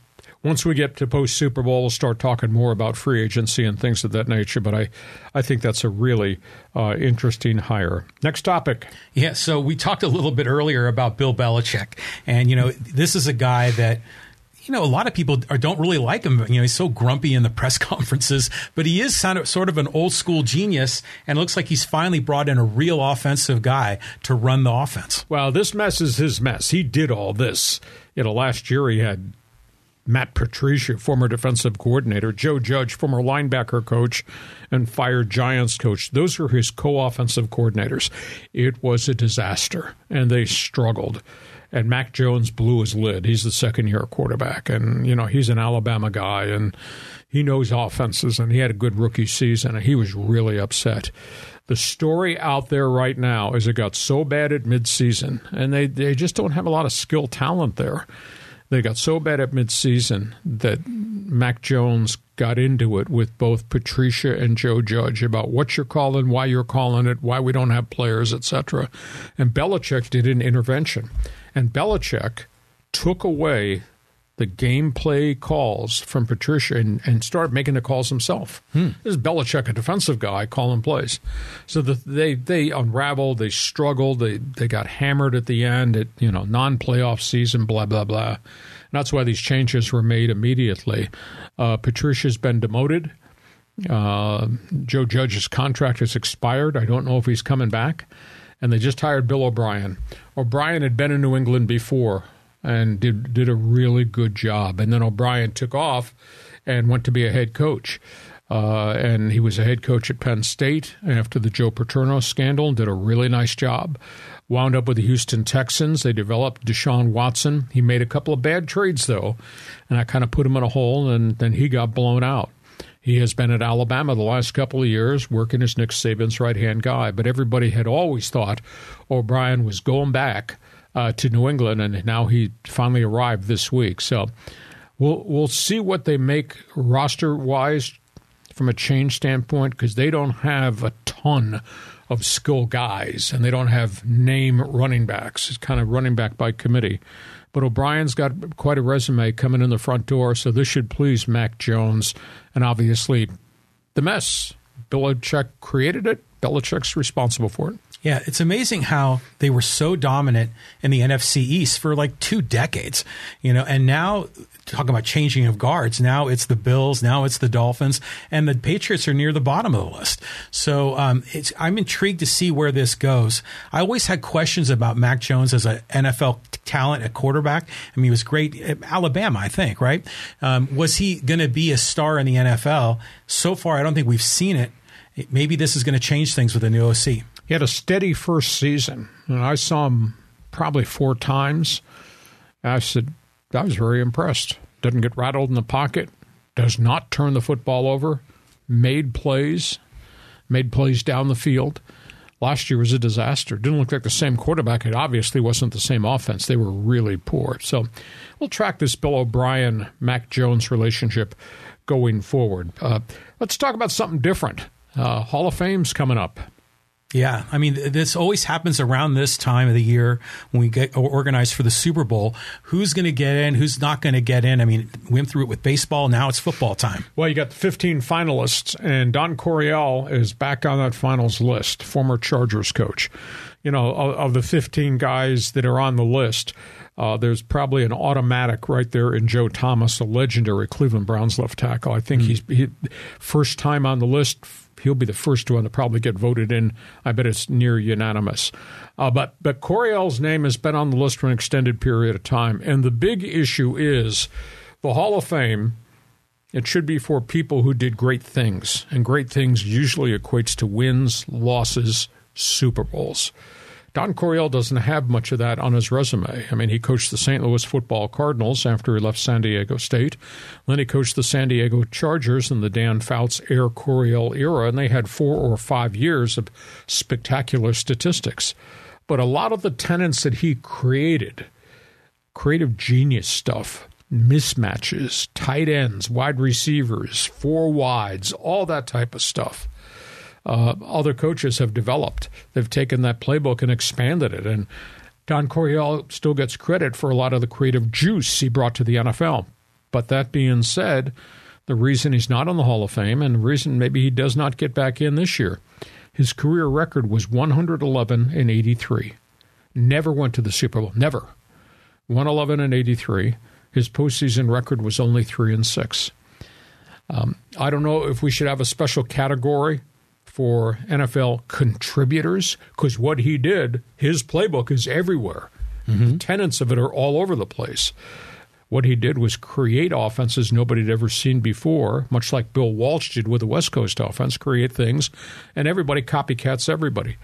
once we get to post Super Bowl, we'll start talking more about free agency and things of that nature. But I, I think that's a really uh, interesting hire. Next topic. Yeah, so we talked a little bit earlier about Bill Belichick, and you know this is a guy that you know, a lot of people are, don't really like him. You know, he's so grumpy in the press conferences, but he is sort of, sort of an old school genius, and it looks like he's finally brought in a real offensive guy to run the offense. Well, this mess is his mess. He did all this. You know, last year he had Matt Patricia, former defensive coordinator, Joe Judge, former linebacker coach, and fired Giants coach. Those were his co offensive coordinators. It was a disaster, and they struggled. and Mac Jones blew his lid. He's the second year quarterback, and you know he's an Alabama guy, and he knows offenses, and he had a good rookie season, and he was really upset. The story out there right now is it got so bad at midseason, and they they just don't have a lot of skill talent there. They got so bad at midseason that Mac Jones got into it with both Patricia and Joe Judge about what you're calling, why you're calling it, why we don't have players, etc. And Belichick did an intervention. And Belichick took away the gameplay calls from Patricia and, and started making the calls himself. Hmm. This is Belichick, a defensive guy, calling plays. So the, they they unraveled, they struggled, they they got hammered at the end. At you know non playoff season, blah blah blah. And that's why these changes were made immediately. Uh, Patricia's been demoted. Uh, Joe Judge's contract has expired. I don't know if he's coming back. And they just hired Bill O'Brien. O'Brien had been in New England before and did did a really good job. And then O'Brien took off and went to be a head coach. Uh, and he was a head coach at Penn State after the Joe Paterno scandal and did a really nice job. Wound up with the Houston Texans. They developed Deshaun Watson. He made a couple of bad trades, though, and I kind of put him in a hole, and then he got blown out. He has been at Alabama the last couple of years, working as Nick Saban's right hand guy. But everybody had always thought O'Brien was going back uh, to New England, and now he finally arrived this week. So we'll we'll see what they make roster wise from a change standpoint because they don't have a ton of skill guys and they don't have name running backs. It's kind of running back by committee. But O'Brien's got quite a resume coming in the front door, so this should please Mac Jones. And obviously, the mess. Bill Belichick created it. Belichick's responsible for it. Yeah, it's amazing how they were so dominant in the NFC East for like two decades, you know, and now talking about changing of guards. Now it's the Bills, now it's the Dolphins, and the Patriots are near the bottom of the list. So um, I'm intrigued to see where this goes. I always had questions about Mac Jones as an NFL talent at quarterback. I mean, he was great at Alabama, I think, right? Um, was he going to be a star in the NFL? So far, I don't think we've seen it. Maybe this is going to change things with the new OC. He had a steady first season, and I saw him probably four times. I said, I was very impressed. Doesn't get rattled in the pocket, does not turn the football over, made plays, made plays down the field. Last year was a disaster. Didn't look like the same quarterback. It obviously wasn't the same offense. They were really poor. So we'll track this Bill O'Brien Mac Jones relationship going forward. Uh, let's talk about something different. Uh, Hall of Fame's coming up. Yeah, I mean, this always happens around this time of the year when we get organized for the Super Bowl. Who's going to get in? Who's not going to get in? I mean, we went through it with baseball. Now it's football time. Well, you got the 15 finalists, and Don Coryell is back on that finals list, former Chargers coach. You know, of, of the 15 guys that are on the list, uh, there's probably an automatic right there in Joe Thomas, a legendary Cleveland Browns left tackle. I think mm. he's he, first time on the list he'll be the first one to probably get voted in. I bet it's near unanimous. Uh, but but Coryell's name has been on the list for an extended period of time, and the big issue is the Hall of Fame. It should be for people who did great things, and great things usually equates to wins, losses, Super Bowls. Don Coryell doesn't have much of that on his resume. I mean, he coached the St. Louis football Cardinals after he left San Diego State. Then he coached the San Diego Chargers in the Dan Fouts Air Coryell era, and they had four or five years of spectacular statistics. But a lot of the tenants that he created, creative genius stuff, mismatches, tight ends, wide receivers, four wides, all that type of stuff uh, other coaches have developed. They've taken that playbook and expanded it. And Don Coryell still gets credit for a lot of the creative juice he brought to the NFL. But that being said, the reason he's not on the Hall of Fame and the reason maybe he does not get back in this year, his career record was 111 and 83. Never went to the Super Bowl. Never. 111 and 83. His postseason record was only 3 and 6. Um, I don't know if we should have a special category for NFL contributors because what he did, his playbook is everywhere. Mm-hmm. The tenets of it are all over the place. What he did was create offenses nobody had ever seen before, much like Bill Walsh did with the West Coast offense, create things, and everybody copycats everybody.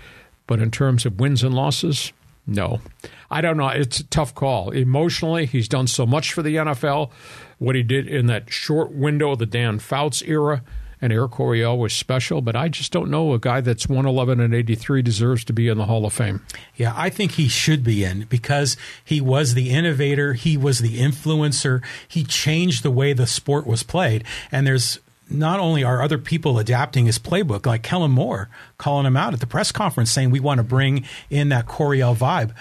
But in terms of wins and losses, No. I don't know. It's a tough call. Emotionally, he's done so much for the NFL. What he did in that short window of the Dan Fouts era and Air Coryell was special, but I just don't know a guy that's 111 and 83 deserves to be in the Hall of Fame. Yeah, I think he should be in because he was the innovator, he was the influencer, he changed the way the sport was played. And there's not only are other people adapting his playbook, like Kellen Moore calling him out at the press conference saying we want to bring in that Coryell vibe,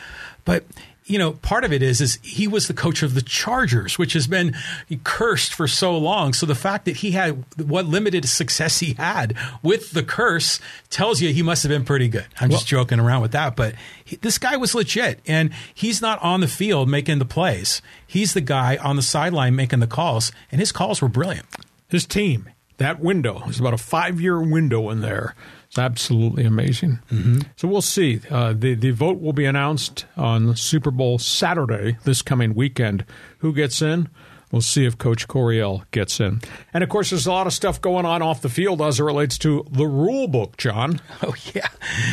but you know, part of it is is he was the coach of the Chargers, which has been cursed for so long. So the fact that he had what limited success he had with the curse tells you he must have been pretty good. I'm well, just joking around with that, but he, this guy was legit, and he's not on the field making the plays. He's the guy on the sideline making the calls, and his calls were brilliant. His team, that window, is about a five year window in there absolutely amazing. Mm-hmm. So we'll see. Uh, the the vote will be announced on Super Bowl Saturday this coming weekend. Who gets in? We'll see if Coach Coryell gets in. And of course, there's a lot of stuff going on off the field as it relates to the rule book, John. Oh, yeah.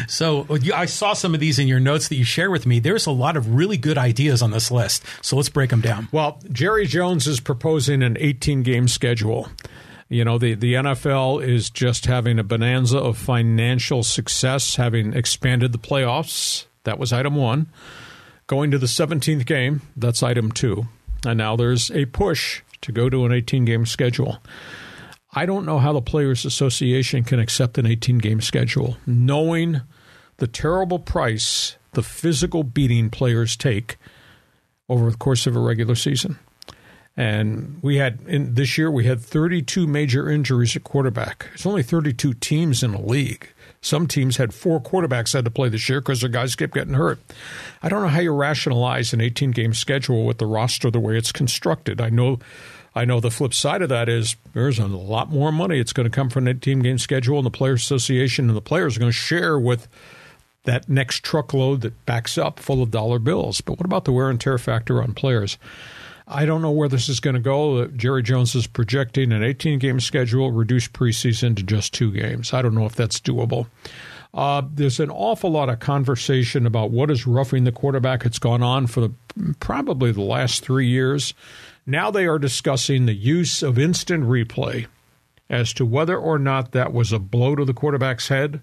So I saw some of these in your notes that you shared with me. There's a lot of really good ideas on this list. So let's break them down. Well, Jerry Jones is proposing an 18 game schedule. You know, the, the NFL is just having a bonanza of financial success, having expanded the playoffs. That was item one. Going to the 17th game, that's item two. And now there's a push to go to an 18 game schedule. I don't know how the Players Association can accept an 18 game schedule, knowing the terrible price the physical beating players take over the course of a regular season. And we had in this year we had 32 major injuries at quarterback. It's only 32 teams in the league. Some teams had four quarterbacks had to play this year because their guys kept getting hurt. I don't know how you rationalize an 18 game schedule with the roster the way it's constructed. I know I know the flip side of that is there's a lot more money. It's going to come from an 18 game schedule, and the Players Association and the players are going to share with that next truckload that backs up full of dollar bills. But what about the wear and tear factor on players? I don't know where this is going to go. Uh, Jerry Jones is projecting an 18 game schedule, reduced preseason to just two games. I don't know if that's doable. Uh, there's an awful lot of conversation about what is roughing the quarterback. It's gone on for the, probably the last three years. Now they are discussing the use of instant replay as to whether or not that was a blow to the quarterback's head,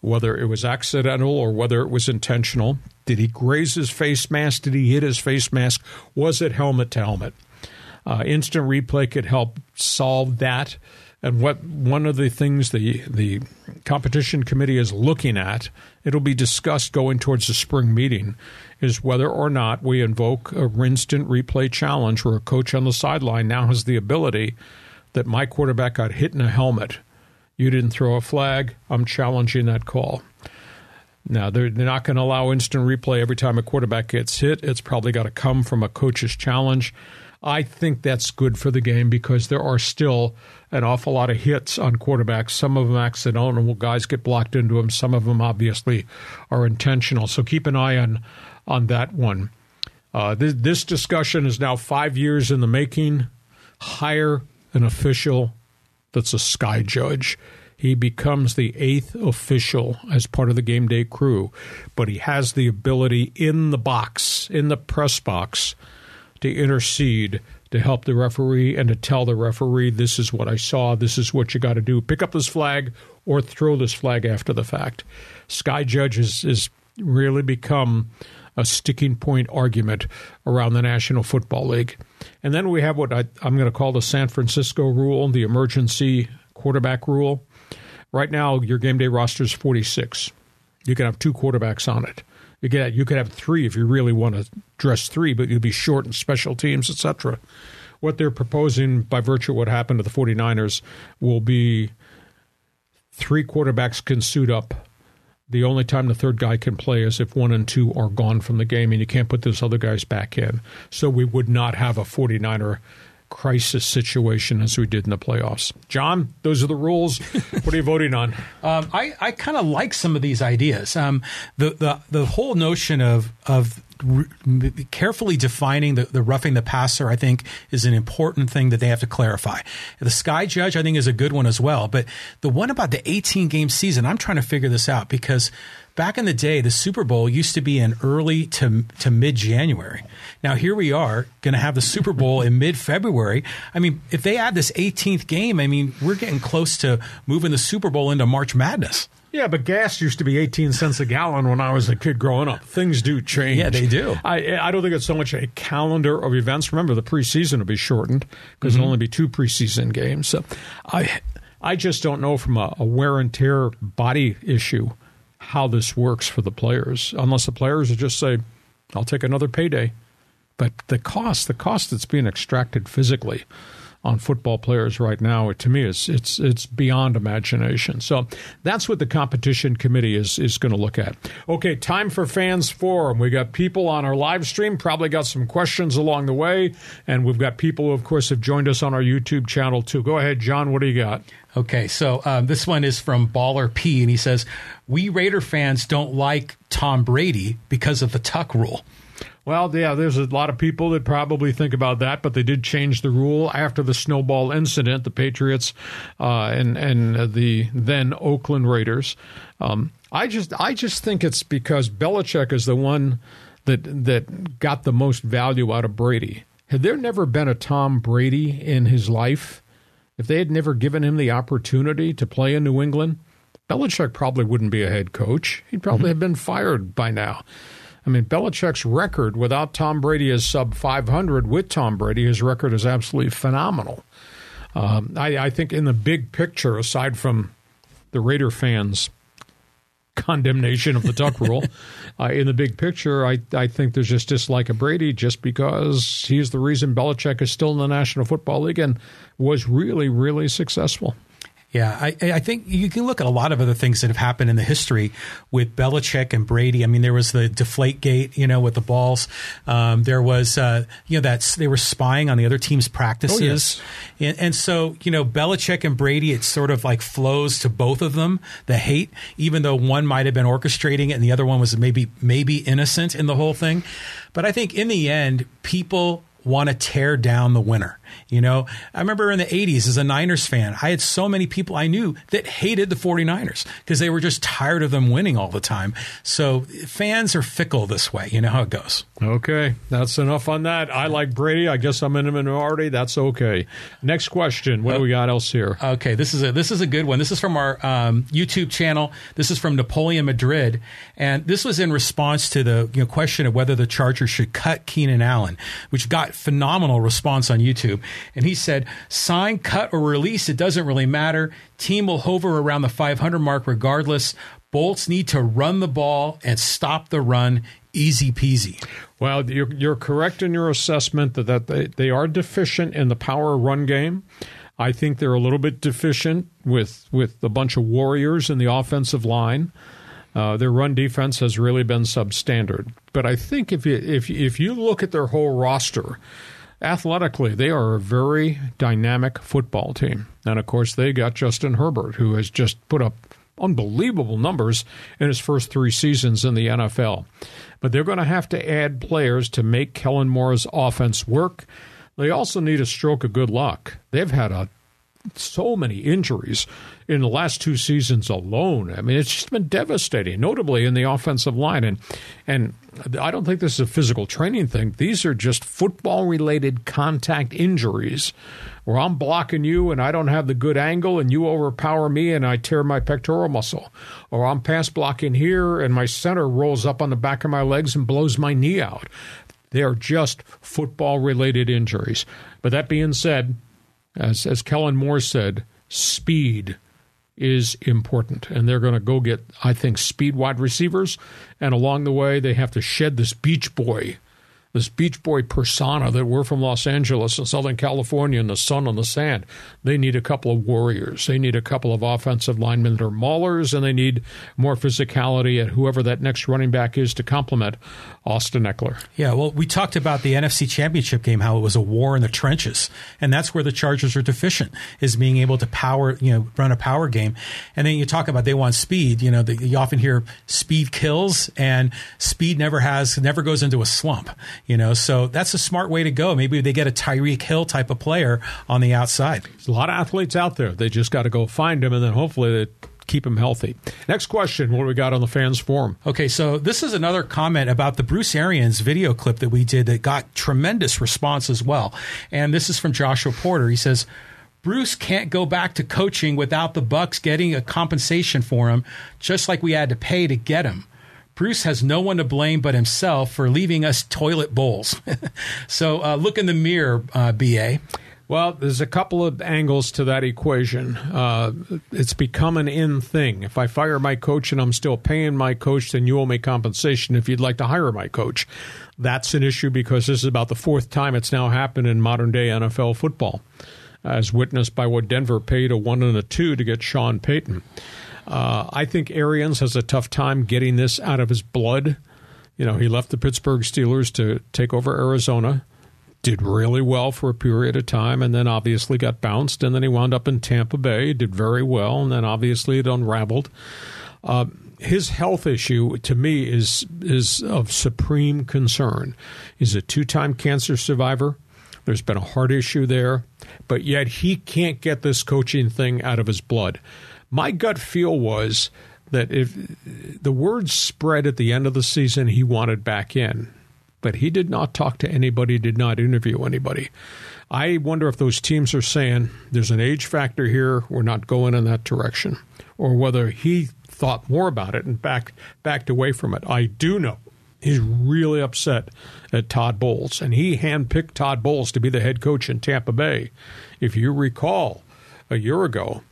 whether it was accidental or whether it was intentional. Did he graze his face mask? Did he hit his face mask? Was it helmet to helmet? Uh, instant replay could help solve that. And what one of the things the the competition committee is looking at, it'll be discussed going towards the spring meeting, is whether or not we invoke a instant replay challenge where a coach on the sideline now has the ability that my quarterback got hit in a helmet. You didn't throw a flag. I'm challenging that call. Now, they're, they're not going to allow instant replay every time a quarterback gets hit. It's probably got to come from a coach's challenge. I think that's good for the game because there are still an awful lot of hits on quarterbacks. Some of them accidental, guys get blocked into them. Some of them obviously are intentional. So keep an eye on on that one. Uh, this, this discussion is now five years in the making. Hire an official that's a sky judge he becomes the eighth official as part of the game day crew, but he has the ability in the box, in the press box, to intercede, to help the referee, and to tell the referee, this is what I saw, this is what you got to do. Pick up this flag or throw this flag after the fact. Sky Judge has, really become a sticking point argument around the National Football League. And then we have what I, am going to call the San Francisco rule, the emergency quarterback rule. Right now, your game day roster is 46. You can have two quarterbacks on it. You could have, you could have three if you really want to dress three, but you'd be short in special teams, etc. What they're proposing by virtue of what happened to the 49ers will be three quarterbacks can suit up. The only time the third guy can play is if one and two are gone from the game and you can't put those other guys back in. So we would not have a 49er crisis situation as we did in the playoffs. John, those are the rules. what are you voting on? Um, I, I kind of like some of these ideas. Um, the, the the whole notion of of carefully defining the, the roughing the passer, I think, is an important thing that they have to clarify. The Sky Judge, I think, is a good one as well. But the one about the 18 game season, I'm trying to figure this out because back in the day, the Super Bowl used to be in early to to mid January. Now here we are going to have the Super Bowl in mid February. I mean, if they add this 18th game, I mean, we're getting close to moving the Super Bowl into March Madness. Yeah, but gas used to be 18 cents a gallon when I was a kid growing up. Things do change. Yeah, they do. I, I don't think it's so much a calendar of events. Remember, the preseason will be shortened because mm-hmm. there'll only be two preseason games. So I, I just don't know from a, a wear and tear body issue how this works for the players, unless the players just say, I'll take another payday. But the cost, the cost that's being extracted physically – on football players right now, to me, is it's it's beyond imagination. So that's what the competition committee is is going to look at. Okay, time for fans forum. We got people on our live stream, probably got some questions along the way, and we've got people who, of course, have joined us on our YouTube channel too. Go ahead, John. What do you got? Okay, so um, this one is from Baller P, and he says, "We Raider fans don't like Tom Brady because of the Tuck rule." Well, yeah, there's a lot of people that probably think about that, but they did change the rule after the snowball incident. The Patriots uh, and and the then Oakland Raiders. Um, I just I just think it's because Belichick is the one that that got the most value out of Brady. Had there never been a Tom Brady in his life, if they had never given him the opportunity to play in New England, Belichick probably wouldn't be a head coach. He'd probably mm-hmm. have been fired by now. I mean, Belichick's record without Tom Brady is sub 500. With Tom Brady, his record is absolutely phenomenal. Um, I, I, think in the big picture, aside from the Raider fans' condemnation of the Tuck rule, uh, in the big picture, I, I think there's just dislike of Brady just because he's the reason Belichick is still in the National Football League and was really, really successful. Yeah, I, I, think you can look at a lot of other things that have happened in the history with Belichick and Brady. I mean, there was the Deflate Gate, you know, with the balls. Um, there was, uh, you know, that they were spying on the other team's practices, oh, yes. and, and, so you know, Belichick and Brady, it sort of like flows to both of them the hate, even though one might have been orchestrating it and the other one was maybe maybe innocent in the whole thing. But I think in the end, people want to tear down the winner. You know, I remember in the 80s as a Niners fan, I had so many people I knew that hated the 49ers because they were just tired of them winning all the time. So fans are fickle this way. You know how it goes. Okay, that's enough on that. I like Brady. I guess I'm in a minority. That's okay. Next question. What do we got else here? Okay, this is a this is a good one. This is from our um, YouTube channel. This is from Napoleon Madrid, and this was in response to the you know, question of whether the Chargers should cut Keenan Allen, which got phenomenal response on YouTube. And he said, sign, cut, or release, it doesn't really matter. Team will hover around the 500 mark regardless. Bolts need to run the ball and stop the run. Easy peasy. Well, you're, you're correct in your assessment that, that they, they are deficient in the power run game. I think they're a little bit deficient with with a bunch of warriors in the offensive line. Uh, their run defense has really been substandard. But I think if you if if you look at their whole roster, athletically, they are a very dynamic football team. And of course, they got Justin Herbert, who has just put up unbelievable numbers in his first three seasons in the NFL. But they're going to have to add players to make Kellen Moore's offense work. They also need a stroke of good luck. They've had a so many injuries in the last two seasons alone. I mean, it's just been devastating, notably in the offensive line. And and I don't think this is a physical training thing. These are just football related contact injuries where I'm blocking you and I don't have the good angle and you overpower me and I tear my pectoral muscle. Or I'm pass blocking here and my center rolls up on the back of my legs and blows my knee out. They are just football related injuries. But that being said, as, as Kellen Moore said, speed is important. And they're going to go get, I think, speed wide receivers. And along the way, they have to shed this Beach Boy this Beach Boy persona that we're from Los Angeles and Southern California and the sun on the sand. They need a couple of warriors. They need a couple of offensive linemen that are maulers, and they need more physicality at whoever that next running back is to complement Austin Ekeler. Yeah, well, we talked about the NFC Championship game, how it was a war in the trenches, and that's where the Chargers are deficient is being able to power, you know, run a power game. And then you talk about they want speed. You know, the, you often hear speed kills, and speed never has never goes into a slump. You know, so that's a smart way to go. Maybe they get a Tyreek Hill type of player on the outside. There's a lot of athletes out there. They just got to go find them, and then hopefully they keep him healthy. Next question. What do we got on the fans forum? Okay, so this is another comment about the Bruce Arians video clip that we did that got tremendous response as well. And this is from Joshua Porter. He says, Bruce can't go back to coaching without the Bucs getting a compensation for him, just like we had to pay to get him. Bruce has no one to blame but himself for leaving us toilet bowls. so uh, look in the mirror, uh, BA. Well, there's a couple of angles to that equation. Uh, it's become an in thing. If I fire my coach and I'm still paying my coach, then you owe me compensation if you'd like to hire my coach. That's an issue because this is about the fourth time it's now happened in modern day NFL football, as witnessed by what Denver paid a one and a two to get Sean Payton. Uh, I think Arians has a tough time getting this out of his blood. You know, he left the Pittsburgh Steelers to take over Arizona did really well for a period of time and then obviously got bounced. And then he wound up in Tampa Bay, did very well, and then obviously it unraveled. Uh, his health issue to me is is of supreme concern. He's a two time cancer survivor. There's been a heart issue there, but yet he can't get this coaching thing out of his blood. My gut feel was that if the word spread at the end of the season, he wanted back in but he did not talk to anybody, did not interview anybody. I wonder if those teams are saying there's an age factor here, we're not going in that direction, or whether he thought more about it and backed backed away from it. I do know he's really upset at Todd Bowles, and he handpicked Todd Bowles to be the head coach in Tampa Bay. If you recall, a year ago,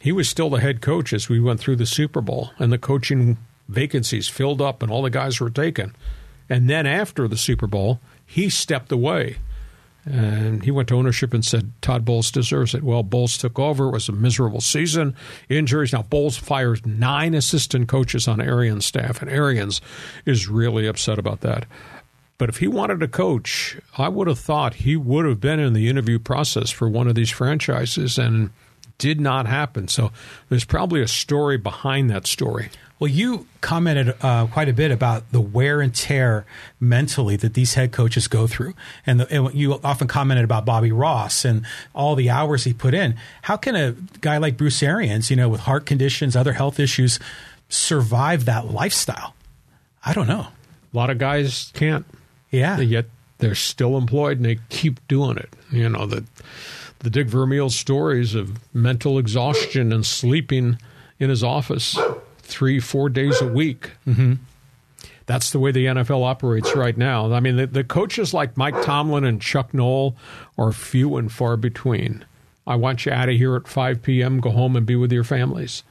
he was still the head coach as we went through the Super Bowl, and the coaching vacancies filled up, and all the guys were taken. And then after the Super Bowl, he stepped away. And he went to ownership and said, Todd Bowles deserves it. Well, Bowles took over. It was a miserable season. Injuries. Now, Bowles fires nine assistant coaches on Arians' staff, and Arians is really upset about that. But if he wanted to coach, I would have thought he would have been in the interview process for one of these franchises and did not happen. So there's probably a story behind that story. Well, you commented uh, quite a bit about the wear and tear mentally that these head coaches go through, and, the, and, you often commented about Bobby Ross and all the hours he put in. How can a guy like Bruce Arians, you know, with heart conditions, other health issues, survive that lifestyle? I don't know. A lot of guys can't. Yeah. Yet they're still employed and they keep doing it. You know the the Dick Vermeil stories of mental exhaustion and sleeping in his office three, four days a week. Mm-hmm. That's the way the NFL operates right now. I mean, the, the coaches like Mike Tomlin and Chuck Noll are few and far between. I want you out of here at 5 p.m., go home and be with your families.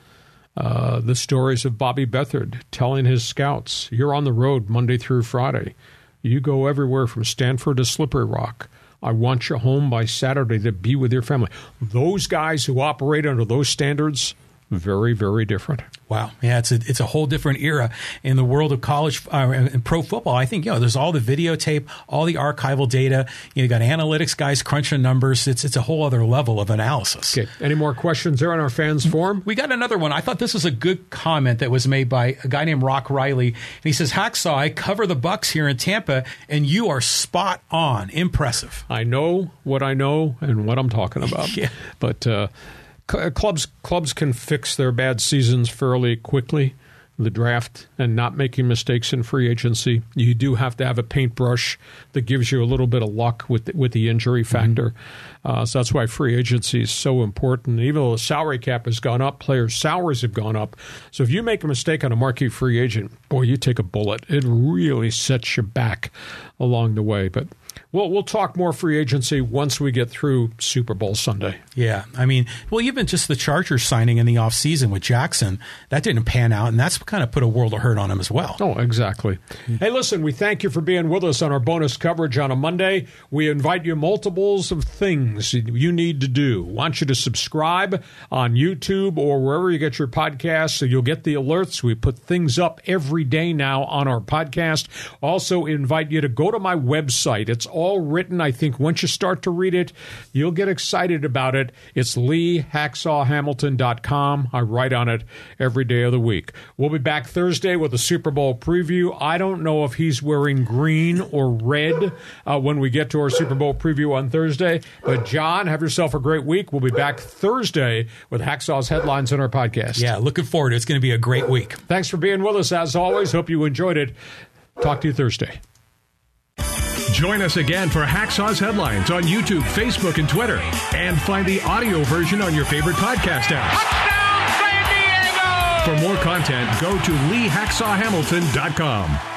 Uh, the stories of Bobby Beathard telling his scouts, You're on the road Monday through Friday. You go everywhere from Stanford to Slippery Rock. I want you home by Saturday to be with your family. Those guys who operate under those standards, very, very different. Wow, yeah, it's a it's a whole different era in the world of college uh, and pro football. I think you know there's all the videotape, all the archival data. You, got analytics guys crunching numbers. It's it's a whole other level of analysis. Okay, any more questions there on our fans forum? We got another one. I thought this was a good comment that was made by a guy named Rock Riley, and he says, "Hacksaw, I cover the Bucs here in Tampa, and you are spot on. Impressive. I know what I know and what I'm talking about. yeah. but." Uh, clubs clubs can fix their bad seasons fairly quickly. The draft and not making mistakes in free agency. You do have to have a paintbrush that gives you a little bit of luck with the, with the injury mm-hmm. factor. Mm-hmm. Uh, so that's why free agency is so important. Even though the salary cap has gone up, players' salaries have gone up. So if you make a mistake on a marquee free agent, boy, you take a bullet. It really sets you back along the way. But We'll we'll talk more free agency once we get through Super Bowl Sunday. Yeah, I mean, well, even just the Chargers signing in the offseason with Jackson that didn't pan out, and that's kind of put a world of hurt on him as well. Oh, exactly. Hey, listen, we thank you for being with us on our bonus coverage on a Monday. We invite you multiples of things you need to do. Want you to subscribe on YouTube or wherever you get your podcasts, so you'll get the alerts. We put things up every day now on our podcast. Also, invite you to go go to my website. It's all written. I think once you start to read it, you'll get excited about it. It's leehacksawhamilton.com. I write on it every day of the week. We'll be back Thursday with a Super Bowl preview. I don't know if he's wearing green or red uh, when we get to our Super Bowl preview on Thursday. But, John, have yourself a great week. We'll be back Thursday with Hacksaw's headlines in our podcast. Yeah, looking forward. It's going to be a great week. Thanks for being with us as always. Hope you enjoyed it. Talk to you Thursday. Join us again for Hacksaw's headlines on YouTube, Facebook, and Twitter. And find the audio version on your favorite podcast app. Touchdown, San Diego! For more content, go to leehacksawhamilton.com.